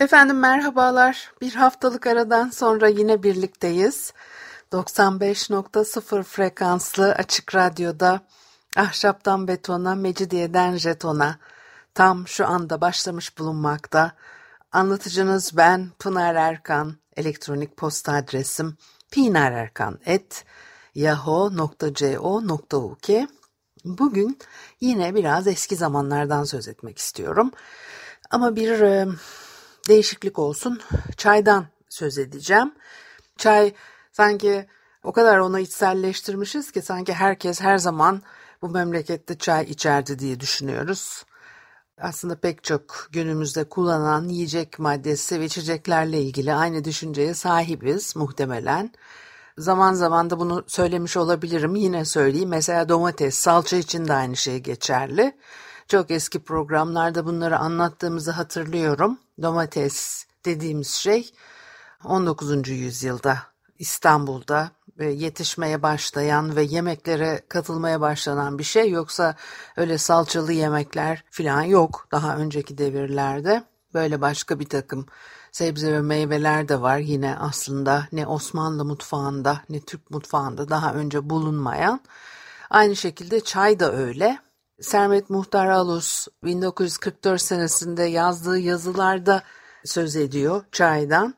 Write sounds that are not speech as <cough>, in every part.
Efendim merhabalar. Bir haftalık aradan sonra yine birlikteyiz. 95.0 frekanslı açık radyoda ahşaptan betona, mecidiyeden jetona tam şu anda başlamış bulunmakta. Anlatıcınız ben Pınar Erkan. Elektronik posta adresim pinarerkan.yahoo.co.uk Bugün yine biraz eski zamanlardan söz etmek istiyorum. Ama bir e, değişiklik olsun. Çaydan söz edeceğim. Çay sanki o kadar onu içselleştirmişiz ki sanki herkes her zaman bu memlekette çay içerdi diye düşünüyoruz. Aslında pek çok günümüzde kullanılan yiyecek maddesi ve içeceklerle ilgili aynı düşünceye sahibiz muhtemelen. Zaman zaman da bunu söylemiş olabilirim. Yine söyleyeyim. Mesela domates, salça için de aynı şey geçerli. Çok eski programlarda bunları anlattığımızı hatırlıyorum. Domates dediğimiz şey 19. yüzyılda İstanbul'da yetişmeye başlayan ve yemeklere katılmaya başlanan bir şey yoksa öyle salçalı yemekler falan yok daha önceki devirlerde. Böyle başka bir takım sebze ve meyveler de var yine aslında ne Osmanlı mutfağında ne Türk mutfağında daha önce bulunmayan. Aynı şekilde çay da öyle. Sermet Muhtar Alus 1944 senesinde yazdığı yazılarda söz ediyor çaydan.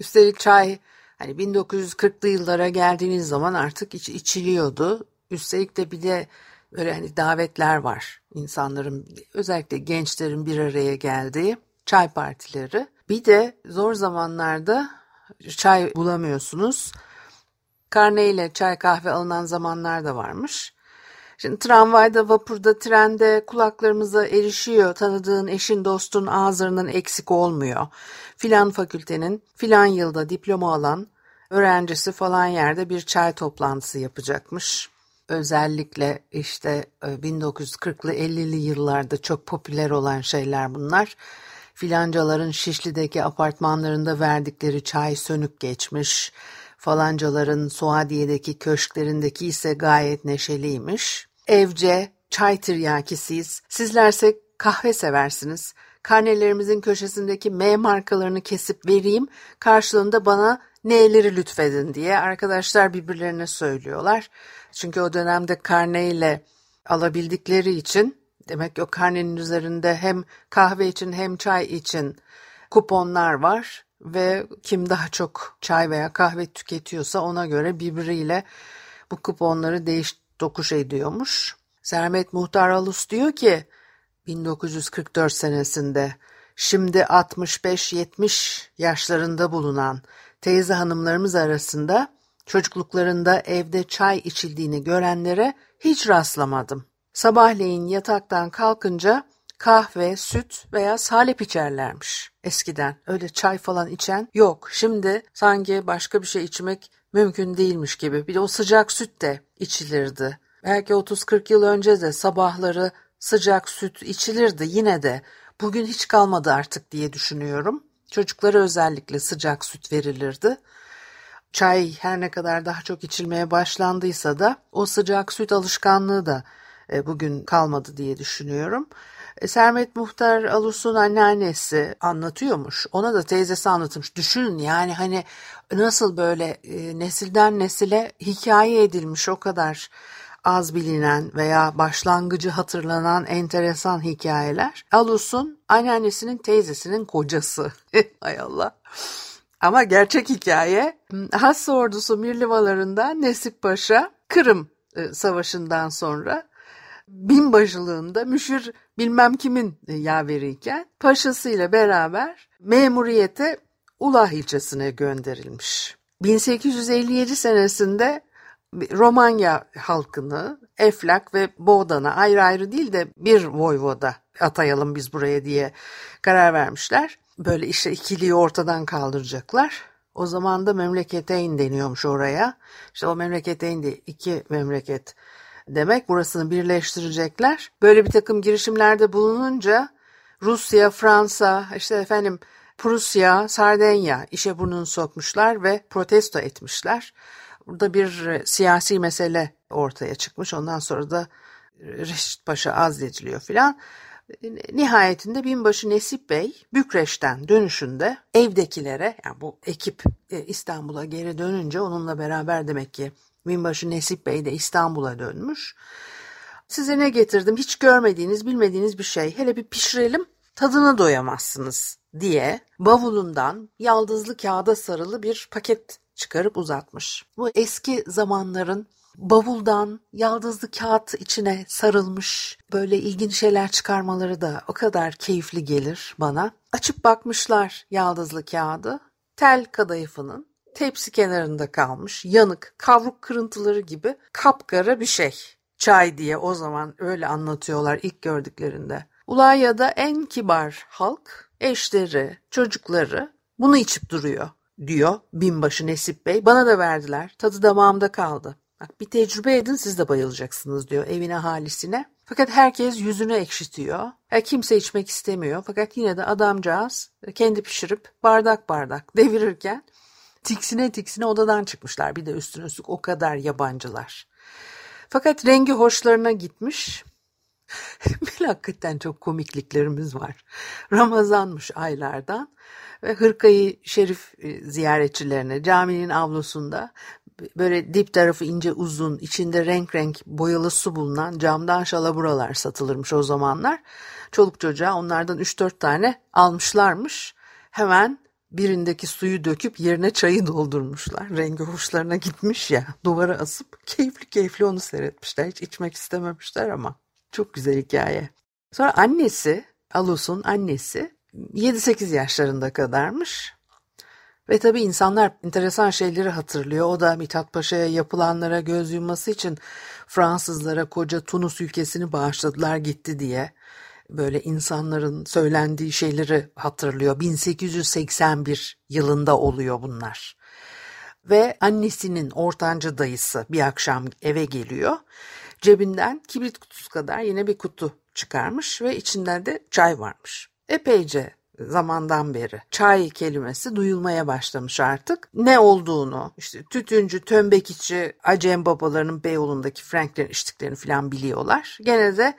Üstelik çay hani 1940'lı yıllara geldiğiniz zaman artık iç, içiliyordu. Üstelik de bir de böyle hani davetler var. İnsanların özellikle gençlerin bir araya geldiği çay partileri. Bir de zor zamanlarda çay bulamıyorsunuz. Karneyle çay kahve alınan zamanlar da varmış. Şimdi tramvayda, vapurda, trende kulaklarımıza erişiyor. Tanıdığın eşin, dostun ağızlarının eksik olmuyor. Filan fakültenin filan yılda diploma alan öğrencisi falan yerde bir çay toplantısı yapacakmış. Özellikle işte 1940'lı e, 50'li yıllarda çok popüler olan şeyler bunlar. Filancaların Şişli'deki apartmanlarında verdikleri çay sönük geçmiş. Falancaların Suadiye'deki köşklerindeki ise gayet neşeliymiş. Evce, çay tiryakisiyiz. Sizlerse kahve seversiniz. Karnelerimizin köşesindeki M markalarını kesip vereyim. Karşılığında bana neleri lütfedin diye arkadaşlar birbirlerine söylüyorlar. Çünkü o dönemde karneyle alabildikleri için demek ki o karnenin üzerinde hem kahve için hem çay için kuponlar var ve kim daha çok çay veya kahve tüketiyorsa ona göre birbiriyle bu kuponları değiş dokuş ediyormuş. Sermet Muhtar Alus diyor ki 1944 senesinde şimdi 65-70 yaşlarında bulunan teyze hanımlarımız arasında çocukluklarında evde çay içildiğini görenlere hiç rastlamadım. Sabahleyin yataktan kalkınca kahve, süt veya salep içerlermiş eskiden. Öyle çay falan içen yok. Şimdi sanki başka bir şey içmek mümkün değilmiş gibi. Bir de o sıcak süt de içilirdi. Belki 30-40 yıl önce de sabahları sıcak süt içilirdi yine de. Bugün hiç kalmadı artık diye düşünüyorum. Çocuklara özellikle sıcak süt verilirdi. Çay her ne kadar daha çok içilmeye başlandıysa da o sıcak süt alışkanlığı da e, bugün kalmadı diye düşünüyorum. E, Sermet Muhtar Alus'un anneannesi anlatıyormuş. Ona da teyzesi anlatmış. Düşünün yani hani nasıl böyle e, nesilden nesile hikaye edilmiş o kadar az bilinen veya başlangıcı hatırlanan enteresan hikayeler. Alus'un anneannesinin teyzesinin kocası. <laughs> Hay Allah. Ama gerçek hikaye Hassa ordusu Mirlivalarında Nesip Paşa Kırım e, Savaşı'ndan sonra binbaşılığında müşir bilmem kimin e, yaveriyken paşasıyla beraber memuriyete Ulah ilçesine gönderilmiş. 1857 senesinde Romanya halkını Eflak ve Boğdan'a ayrı ayrı değil de bir voyvoda atayalım biz buraya diye karar vermişler. Böyle işte ikiliyi ortadan kaldıracaklar. O zaman da memleketeyn deniyormuş oraya. İşte o memleketeyn de iki memleket demek. Burasını birleştirecekler. Böyle bir takım girişimlerde bulununca Rusya, Fransa, işte efendim Prusya, Sardenya işe burnunu sokmuşlar ve protesto etmişler. Burada bir e, siyasi mesele ortaya çıkmış. Ondan sonra da Reşit Paşa azlediliyor filan. Nihayetinde binbaşı Nesip Bey Bükreş'ten dönüşünde evdekilere yani bu ekip e, İstanbul'a geri dönünce onunla beraber demek ki binbaşı Nesip Bey de İstanbul'a dönmüş. Size ne getirdim hiç görmediğiniz bilmediğiniz bir şey hele bir pişirelim tadına doyamazsınız diye bavulundan yaldızlı kağıda sarılı bir paket çıkarıp uzatmış. Bu eski zamanların bavuldan yaldızlı kağıt içine sarılmış böyle ilginç şeyler çıkarmaları da o kadar keyifli gelir bana. Açıp bakmışlar yaldızlı kağıdı. Tel kadayıfının tepsi kenarında kalmış yanık kavruk kırıntıları gibi kapkara bir şey. Çay diye o zaman öyle anlatıyorlar ilk gördüklerinde. Ulayya'da en kibar halk, eşleri, çocukları bunu içip duruyor diyor binbaşı Nesip Bey. Bana da verdiler. Tadı damağımda kaldı. Bak bir tecrübe edin siz de bayılacaksınız diyor evine halisine. Fakat herkes yüzünü ekşitiyor. Her kimse içmek istemiyor. Fakat yine de adamcağız kendi pişirip bardak bardak <laughs> devirirken tiksine tiksine odadan çıkmışlar. Bir de üstüne üstlük o kadar yabancılar. Fakat rengi hoşlarına gitmiş. Böyle <laughs> hakikaten çok komikliklerimiz var. Ramazanmış aylardan ve hırkayı şerif e, ziyaretçilerine caminin avlusunda böyle dip tarafı ince uzun içinde renk renk boyalı su bulunan camdan şalaburalar satılırmış o zamanlar. Çoluk çocuğa onlardan 3-4 tane almışlarmış. Hemen birindeki suyu döküp yerine çayı doldurmuşlar. Rengi hoşlarına gitmiş ya duvara asıp keyifli keyifli onu seyretmişler. Hiç içmek istememişler ama çok güzel hikaye. Sonra annesi Alus'un annesi 7-8 yaşlarında kadarmış. Ve tabii insanlar enteresan şeyleri hatırlıyor. O da Mithat Paşa'ya yapılanlara göz yumması için Fransızlara koca Tunus ülkesini bağışladılar gitti diye. Böyle insanların söylendiği şeyleri hatırlıyor. 1881 yılında oluyor bunlar. Ve annesinin ortanca dayısı bir akşam eve geliyor. Cebinden kibrit kutusu kadar yine bir kutu çıkarmış ve içinden de çay varmış. Epeyce zamandan beri çay kelimesi duyulmaya başlamış artık. Ne olduğunu işte tütüncü, tömbekçi, Acem babalarının Beyoğlu'ndaki Franklerin içtiklerini falan biliyorlar. Gene de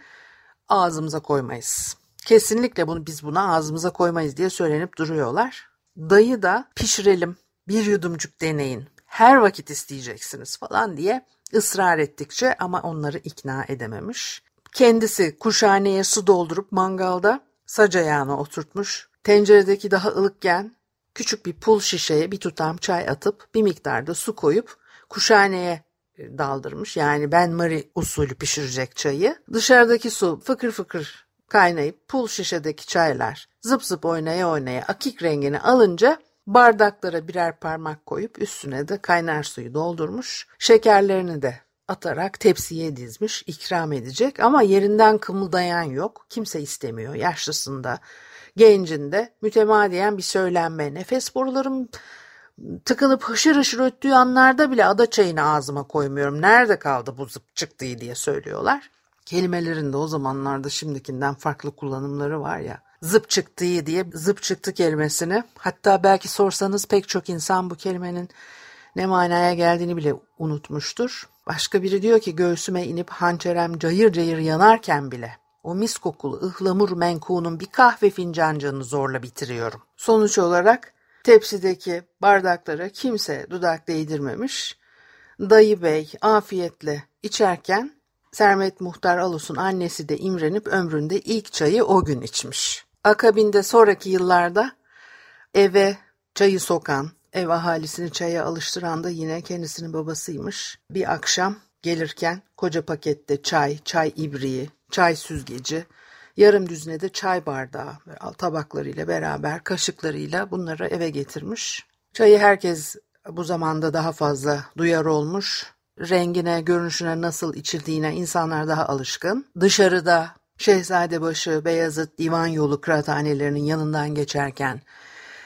ağzımıza koymayız. Kesinlikle bunu biz buna ağzımıza koymayız diye söylenip duruyorlar. Dayı da pişirelim, bir yudumcuk deneyin, her vakit isteyeceksiniz falan diye ısrar ettikçe ama onları ikna edememiş. Kendisi kuşhaneye su doldurup mangalda sac ayağına oturtmuş. Tenceredeki daha ılıkken küçük bir pul şişeye bir tutam çay atıp bir miktarda su koyup kuşhaneye daldırmış. Yani ben Mari usulü pişirecek çayı. Dışarıdaki su fıkır fıkır kaynayıp pul şişedeki çaylar zıp zıp oynaya oynaya akik rengini alınca bardaklara birer parmak koyup üstüne de kaynar suyu doldurmuş. Şekerlerini de atarak tepsiye dizmiş ikram edecek ama yerinden kımıldayan yok. Kimse istemiyor yaşlısında gencinde mütemadiyen bir söylenme. Nefes borularım tıkınıp hışır hışır öttüğü anlarda bile ada çayını ağzıma koymuyorum. Nerede kaldı bu zıp çıktığı diye söylüyorlar. Kelimelerin de o zamanlarda şimdikinden farklı kullanımları var ya. Zıp çıktığı diye zıp çıktı kelimesini hatta belki sorsanız pek çok insan bu kelimenin ne manaya geldiğini bile unutmuştur. Başka biri diyor ki göğsüme inip hançerem cayır cayır yanarken bile o mis kokulu ıhlamur menkuunun bir kahve fincancığını zorla bitiriyorum. Sonuç olarak tepsideki bardaklara kimse dudak değdirmemiş. Dayı bey afiyetle içerken Sermet Muhtar Alus'un annesi de imrenip ömründe ilk çayı o gün içmiş. Akabinde sonraki yıllarda eve çayı sokan, ev ahalisini çaya alıştıran da yine kendisinin babasıymış. Bir akşam gelirken koca pakette çay, çay ibriği, çay süzgeci, yarım düzine de çay bardağı tabaklarıyla beraber kaşıklarıyla bunları eve getirmiş. Çayı herkes bu zamanda daha fazla duyar olmuş. Rengine, görünüşüne nasıl içildiğine insanlar daha alışkın. Dışarıda Şehzadebaşı, Beyazıt, Divan Yolu kıraathanelerinin yanından geçerken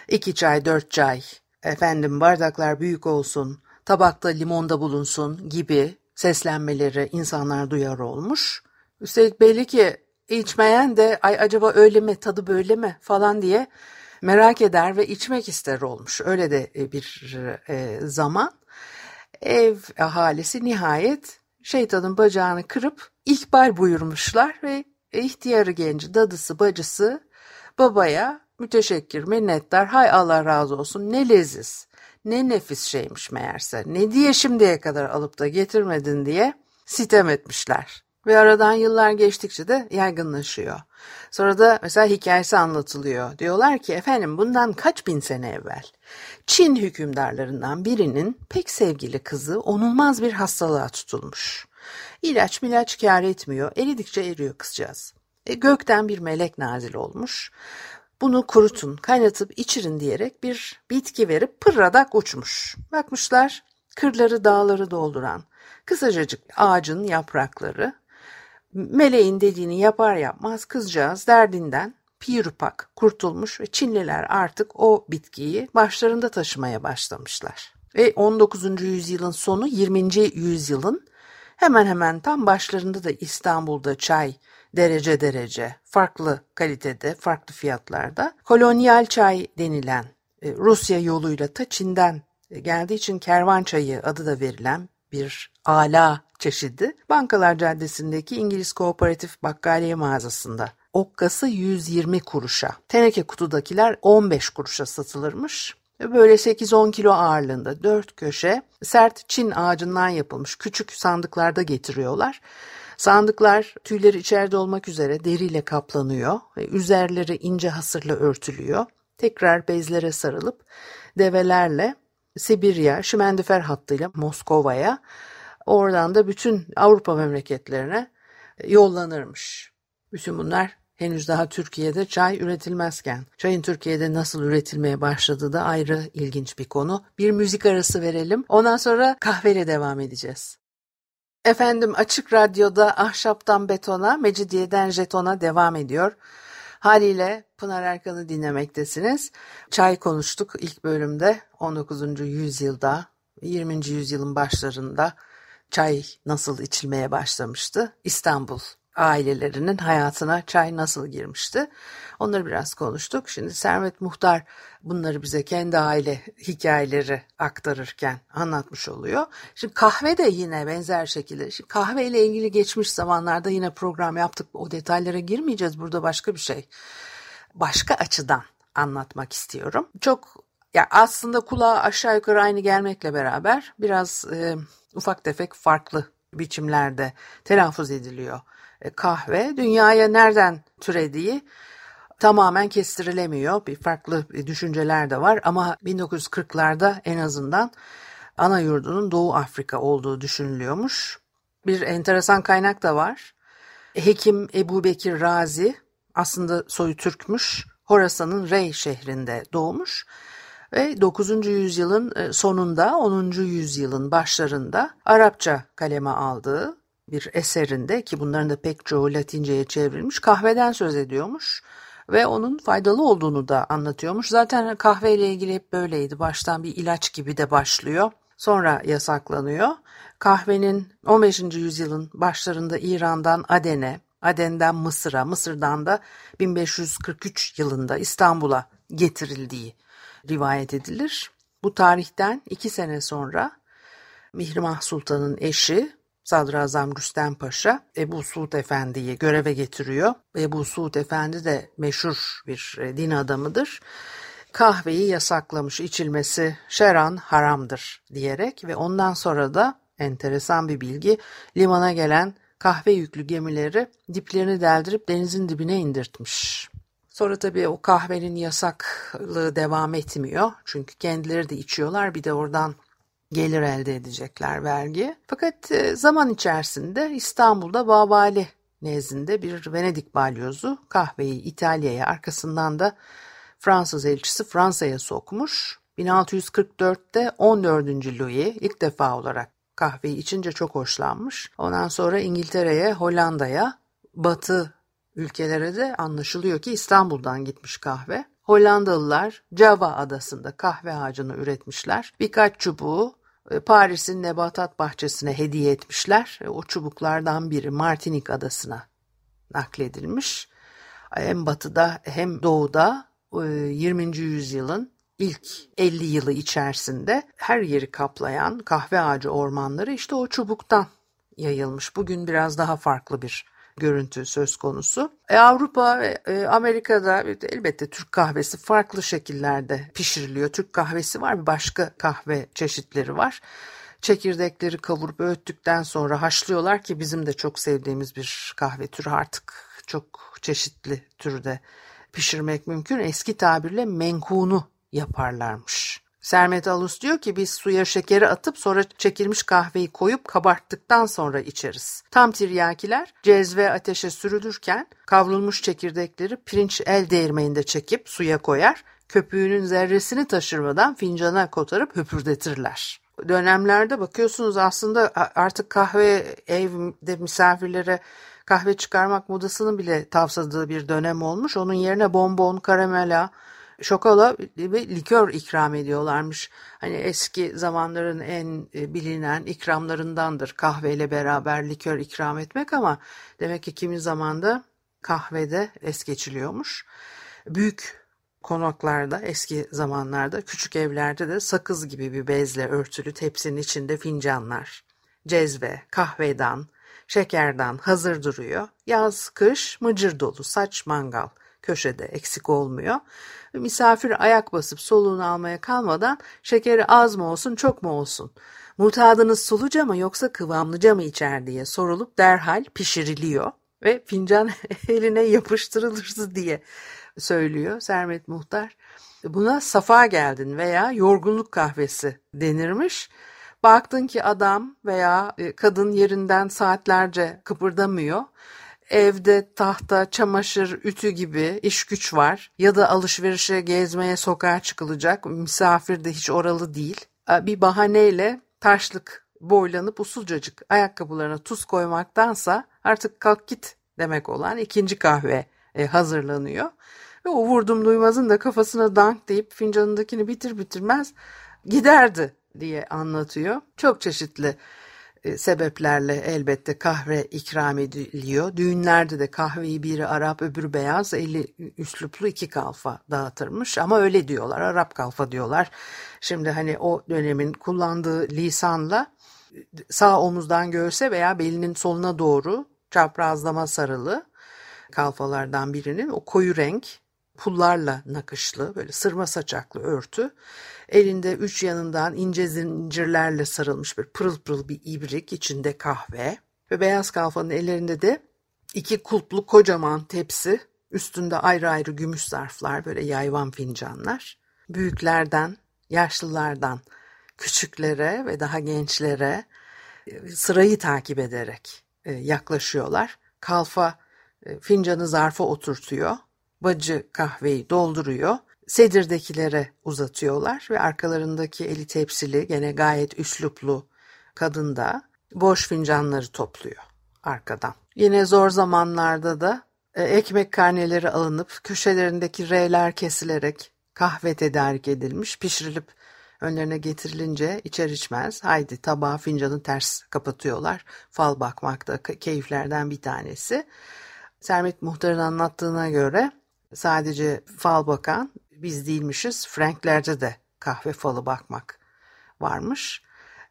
iki çay, dört çay, efendim bardaklar büyük olsun, tabakta limonda bulunsun gibi seslenmeleri insanlar duyar olmuş. Üstelik belli ki içmeyen de ay acaba öyle mi tadı böyle mi falan diye merak eder ve içmek ister olmuş. Öyle de e, bir e, zaman ev ahalisi nihayet şeytanın bacağını kırıp ihbal buyurmuşlar ve ihtiyarı genci, dadısı, bacısı babaya müteşekkir, minnettar, hay Allah razı olsun ne leziz, ne nefis şeymiş meğerse, ne diye şimdiye kadar alıp da getirmedin diye sitem etmişler. Ve aradan yıllar geçtikçe de yaygınlaşıyor. Sonra da mesela hikayesi anlatılıyor. Diyorlar ki efendim bundan kaç bin sene evvel Çin hükümdarlarından birinin pek sevgili kızı onulmaz bir hastalığa tutulmuş. İlaç milaç kar etmiyor, eridikçe eriyor kızcağız. E, gökten bir melek nazil olmuş. Bunu kurutun, kaynatıp içirin diyerek bir bitki verip pırradak uçmuş. Bakmışlar, kırları dağları dolduran, kısacacık ağacın yaprakları, meleğin dediğini yapar yapmaz kızcağız derdinden pirupak kurtulmuş ve Çinliler artık o bitkiyi başlarında taşımaya başlamışlar. Ve 19. yüzyılın sonu 20. yüzyılın hemen hemen tam başlarında da İstanbul'da çay derece derece farklı kalitede farklı fiyatlarda kolonyal çay denilen e, Rusya yoluyla ta Çin'den geldiği için kervan çayı adı da verilen bir ala çeşidi Bankalar Caddesi'ndeki İngiliz Kooperatif Bakkaliye mağazasında okkası 120 kuruşa. Teneke kutudakiler 15 kuruşa satılırmış. Böyle 8-10 kilo ağırlığında dört köşe sert Çin ağacından yapılmış küçük sandıklarda getiriyorlar. Sandıklar tüyleri içeride olmak üzere deriyle kaplanıyor ve üzerleri ince hasırla örtülüyor. Tekrar bezlere sarılıp develerle Sibirya, Şimendifer hattıyla Moskova'ya, oradan da bütün Avrupa memleketlerine yollanırmış. Bütün bunlar henüz daha Türkiye'de çay üretilmezken. Çayın Türkiye'de nasıl üretilmeye başladığı da ayrı ilginç bir konu. Bir müzik arası verelim. Ondan sonra kahveyle devam edeceğiz. Efendim Açık Radyo'da ahşaptan betona, mecidiyeden jetona devam ediyor. Haliyle Pınar Erkan'ı dinlemektesiniz. Çay konuştuk ilk bölümde 19. yüzyılda, 20. yüzyılın başlarında çay nasıl içilmeye başlamıştı? İstanbul ailelerinin hayatına çay nasıl girmişti? Onları biraz konuştuk. Şimdi Servet Muhtar bunları bize kendi aile hikayeleri aktarırken anlatmış oluyor. Şimdi kahve de yine benzer şekilde. Şimdi kahve ile ilgili geçmiş zamanlarda yine program yaptık. O detaylara girmeyeceğiz. Burada başka bir şey. Başka açıdan anlatmak istiyorum. Çok ya aslında kulağa aşağı yukarı aynı gelmekle beraber biraz e, ufak tefek farklı biçimlerde telaffuz ediliyor e, kahve dünyaya nereden türediği tamamen kestirilemiyor. Bir farklı düşünceler de var ama 1940'larda en azından ana yurdunun Doğu Afrika olduğu düşünülüyormuş. Bir enteresan kaynak da var. Hekim Ebu Bekir Razi aslında soyu Türkmüş. Horasan'ın Rey şehrinde doğmuş ve 9. yüzyılın e, sonunda 10. yüzyılın başlarında Arapça kaleme aldığı bir eserinde ki bunların da pek çoğu Latinceye çevrilmiş kahveden söz ediyormuş ve onun faydalı olduğunu da anlatıyormuş. Zaten kahveyle ilgili hep böyleydi. Baştan bir ilaç gibi de başlıyor. Sonra yasaklanıyor. Kahvenin 15. yüzyılın başlarında İran'dan Aden'e, Aden'den Mısır'a, Mısır'dan da 1543 yılında İstanbul'a getirildiği rivayet edilir. Bu tarihten iki sene sonra Mihrimah Sultan'ın eşi Sadrazam Rüstem Paşa Ebu Suud Efendi'yi göreve getiriyor. Ebu Suud Efendi de meşhur bir e, din adamıdır. Kahveyi yasaklamış içilmesi şeran haramdır diyerek ve ondan sonra da enteresan bir bilgi limana gelen kahve yüklü gemileri diplerini deldirip denizin dibine indirtmiş. Sonra tabii o kahvenin yasaklığı devam etmiyor. Çünkü kendileri de içiyorlar. Bir de oradan gelir elde edecekler vergi. Fakat e, zaman içerisinde İstanbul'da Babali nezdinde bir Venedik balyozu kahveyi İtalya'ya arkasından da Fransız elçisi Fransa'ya sokmuş. 1644'te 14. Louis ilk defa olarak kahveyi içince çok hoşlanmış. Ondan sonra İngiltere'ye, Hollanda'ya, Batı ülkelere de anlaşılıyor ki İstanbul'dan gitmiş kahve. Hollandalılar Java adasında kahve ağacını üretmişler. Birkaç çubuğu e, Paris'in Nebatat Bahçesi'ne hediye etmişler. E, o çubuklardan biri Martinik Adası'na nakledilmiş. Hem batıda hem doğuda 20. E, yüzyılın ilk 50 yılı içerisinde her yeri kaplayan kahve ağacı ormanları işte o çubuktan yayılmış. Bugün biraz daha farklı bir görüntü söz konusu. E, Avrupa ve e, Amerika'da elbette Türk kahvesi farklı şekillerde pişiriliyor. Türk kahvesi var bir başka kahve çeşitleri var. Çekirdekleri kavurup öğüttükten sonra haşlıyorlar ki bizim de çok sevdiğimiz bir kahve türü artık çok çeşitli türde pişirmek mümkün. Eski tabirle menhunu yaparlarmış. Sermet Alus diyor ki biz suya şekeri atıp sonra çekilmiş kahveyi koyup kabarttıktan sonra içeriz. Tam tiryakiler cezve ateşe sürülürken kavrulmuş çekirdekleri pirinç el değirmeninde çekip suya koyar. Köpüğünün zerresini taşırmadan fincana kotarıp höpürdetirler. Dönemlerde bakıyorsunuz aslında artık kahve evde misafirlere kahve çıkarmak modasının bile tavsadığı bir dönem olmuş. Onun yerine bonbon, karamela, şokola ve likör ikram ediyorlarmış. Hani eski zamanların en e, bilinen ikramlarındandır kahveyle beraber likör ikram etmek ama demek ki kimi zamanda kahvede es geçiliyormuş. Büyük konaklarda eski zamanlarda küçük evlerde de sakız gibi bir bezle örtülü tepsinin içinde fincanlar, cezve, kahveden, şekerden hazır duruyor. Yaz, kış mıcır dolu saç mangal köşede eksik olmuyor. Misafir ayak basıp soluğunu almaya kalmadan şekeri az mı olsun çok mu olsun? Mutadınız suluca mı yoksa kıvamlıca mı içer diye sorulup derhal pişiriliyor ve fincan <laughs> eline yapıştırılır diye söylüyor Sermet Muhtar. Buna safa geldin veya yorgunluk kahvesi denirmiş. Baktın ki adam veya e, kadın yerinden saatlerce kıpırdamıyor evde tahta, çamaşır, ütü gibi iş güç var ya da alışverişe, gezmeye, sokağa çıkılacak. Misafir de hiç oralı değil. Bir bahaneyle taşlık boylanıp usulcacık ayakkabılarına tuz koymaktansa artık kalk git demek olan ikinci kahve e, hazırlanıyor. Ve o vurdum duymazın da kafasına dank deyip fincanındakini bitir bitirmez giderdi diye anlatıyor. Çok çeşitli sebeplerle elbette kahve ikram ediliyor. Düğünlerde de kahveyi biri Arap öbürü beyaz eli üsluplu iki kalfa dağıtırmış ama öyle diyorlar Arap kalfa diyorlar. Şimdi hani o dönemin kullandığı lisanla sağ omuzdan göğse veya belinin soluna doğru çaprazlama sarılı kalfalardan birinin o koyu renk pullarla nakışlı böyle sırma saçaklı örtü Elinde üç yanından ince zincirlerle sarılmış bir pırıl pırıl bir ibrik içinde kahve ve beyaz kalfanın ellerinde de iki kulplu kocaman tepsi üstünde ayrı ayrı gümüş zarflar böyle yayvan fincanlar. Büyüklerden, yaşlılardan küçüklere ve daha gençlere e, sırayı takip ederek e, yaklaşıyorlar. Kalfa e, fincanı zarfa oturtuyor. Bacı kahveyi dolduruyor sedirdekilere uzatıyorlar ve arkalarındaki eli tepsili gene gayet üsluplu kadın da boş fincanları topluyor arkadan. Yine zor zamanlarda da e, ekmek karneleri alınıp köşelerindeki reyler kesilerek kahve tedarik edilmiş, pişirilip önlerine getirilince içer içmez haydi tabağı fincanı ters kapatıyorlar. Fal bakmak da keyiflerden bir tanesi. Sermet Muhtar'ın anlattığına göre sadece fal bakan biz değilmişiz. Franklerde de kahve falı bakmak varmış.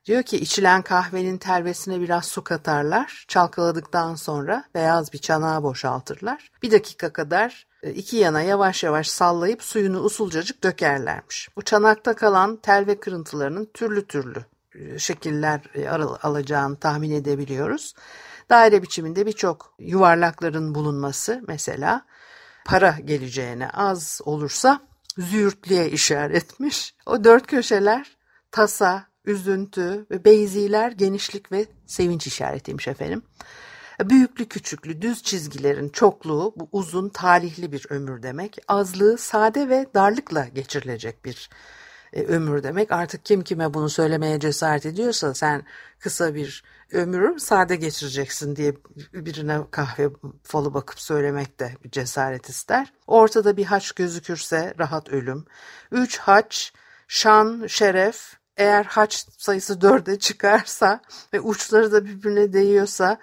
Diyor ki içilen kahvenin telvesine biraz su katarlar. Çalkaladıktan sonra beyaz bir çanağa boşaltırlar. Bir dakika kadar e, iki yana yavaş yavaş sallayıp suyunu usulcacık dökerlermiş. Bu çanakta kalan telve kırıntılarının türlü türlü e, şekiller e, alacağını tahmin edebiliyoruz. Daire biçiminde birçok yuvarlakların bulunması mesela para geleceğine az olursa züğürtlüğe işaretmiş. O dört köşeler tasa, üzüntü ve beyziler genişlik ve sevinç işaretiymiş efendim. Büyüklü küçüklü düz çizgilerin çokluğu bu uzun talihli bir ömür demek. Azlığı sade ve darlıkla geçirilecek bir e, ömür demek. Artık kim kime bunu söylemeye cesaret ediyorsa sen kısa bir ömürü sade geçireceksin diye birine kahve falı bakıp söylemek de bir cesaret ister. Ortada bir haç gözükürse rahat ölüm. Üç haç, şan, şeref, eğer haç sayısı dörde çıkarsa ve uçları da birbirine değiyorsa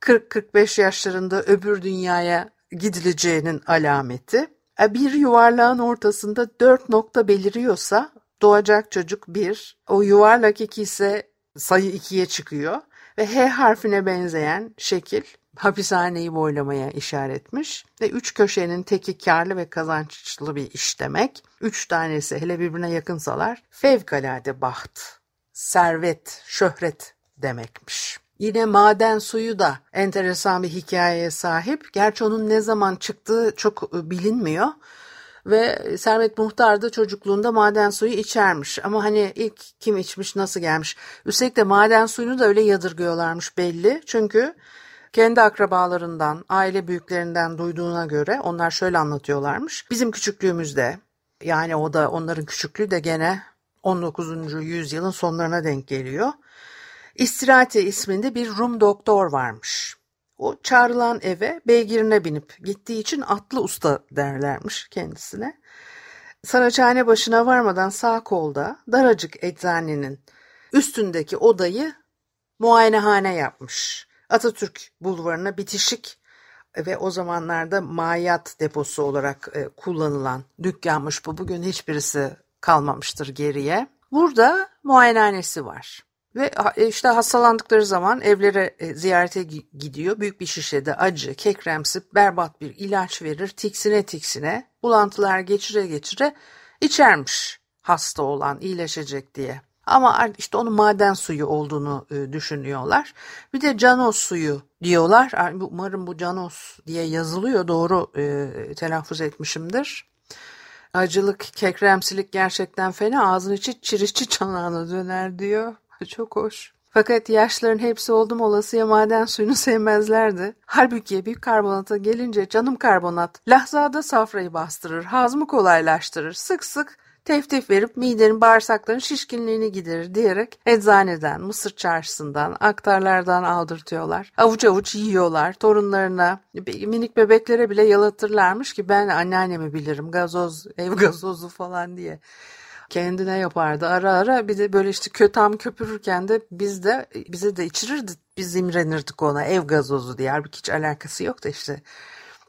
40-45 yaşlarında öbür dünyaya gidileceğinin alameti. E, bir yuvarlağın ortasında dört nokta beliriyorsa doğacak çocuk bir, o yuvarlak iki ise sayı ikiye çıkıyor ve H harfine benzeyen şekil hapishaneyi boylamaya işaretmiş ve üç köşenin teki karlı ve kazançlı bir iş demek. Üç tanesi hele birbirine yakınsalar fevkalade baht, servet, şöhret demekmiş. Yine maden suyu da enteresan bir hikayeye sahip. Gerçi onun ne zaman çıktığı çok e, bilinmiyor. Ve Servet Muhtar da çocukluğunda maden suyu içermiş. Ama hani ilk kim içmiş nasıl gelmiş. Üstelik de maden suyunu da öyle yadırgıyorlarmış belli. Çünkü kendi akrabalarından, aile büyüklerinden duyduğuna göre onlar şöyle anlatıyorlarmış. Bizim küçüklüğümüzde yani o da onların küçüklüğü de gene 19. yüzyılın sonlarına denk geliyor. İstirate isminde bir Rum doktor varmış. O çağrılan eve beygirine binip gittiği için atlı usta derlermiş kendisine. Saraçhane başına varmadan sağ kolda daracık eczanenin üstündeki odayı muayenehane yapmış. Atatürk bulvarına bitişik ve o zamanlarda mayat deposu olarak e, kullanılan dükkanmış bu. Bugün hiçbirisi kalmamıştır geriye. Burada muayenehanesi var. Ve e, işte hastalandıkları zaman evlere e, ziyarete gidiyor. Büyük bir şişede acı, kekremsi, berbat bir ilaç verir. Tiksine tiksine, bulantılar geçire geçire içermiş hasta olan iyileşecek diye. Ama işte onun maden suyu olduğunu e, düşünüyorlar. Bir de canos suyu diyorlar. Umarım bu canos diye yazılıyor. Doğru telaffuz etmişimdir. Acılık, kekremsilik gerçekten fena. Ağzın içi çirişçi çanağına döner diyor. <laughs> Çok hoş. Fakat yaşların hepsi oldum olasıya maden suyunu sevmezlerdi. Halbuki büyük karbonata gelince canım karbonat lahzada safrayı bastırır, hazmı kolaylaştırır, sık sık teftif verip midenin bağırsakların şişkinliğini giderir diyerek eczaneden, Mısır çarşısından, aktarlardan aldırtıyorlar. Avuç avuç yiyorlar. Torunlarına, minik bebeklere bile yalatırlarmış ki ben anneannemi bilirim gazoz, ev gazozu falan diye kendine yapardı ara ara bir de böyle işte kötam köpürürken de biz de bize de içirirdi biz imrenirdik ona ev gazozu diye halbuki hiç alakası yok da işte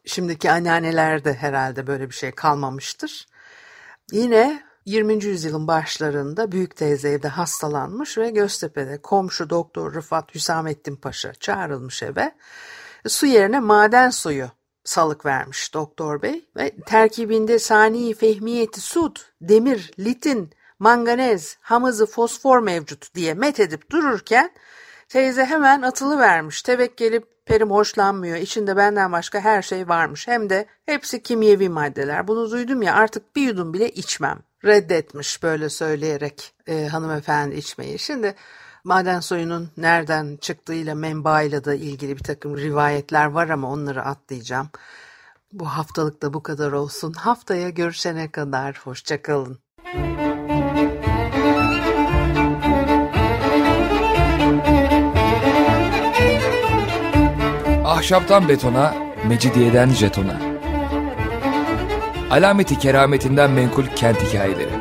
şimdiki anneannelerde herhalde böyle bir şey kalmamıştır. Yine 20. yüzyılın başlarında büyük teyze evde hastalanmış ve Göztepe'de komşu doktor Rıfat Hüsamettin Paşa çağrılmış eve. Su yerine maden suyu salık vermiş doktor bey ve terkibinde sani fehmiyeti sud, demir, litin, manganez, hamızı, fosfor mevcut diye met edip dururken teyze hemen atılı vermiş. Tevekkeli perim hoşlanmıyor. İçinde benden başka her şey varmış. Hem de hepsi kimyevi maddeler. Bunu duydum ya artık bir yudum bile içmem. Reddetmiş böyle söyleyerek e, hanımefendi içmeyi. Şimdi Maden suyunun nereden çıktığıyla menbaıyla da ilgili bir takım rivayetler var ama onları atlayacağım. Bu haftalık da bu kadar olsun. Haftaya görüşene kadar hoşçakalın. Ahşaptan betona, mecidiyeden jetona. Alameti kerametinden menkul kent hikayeleri.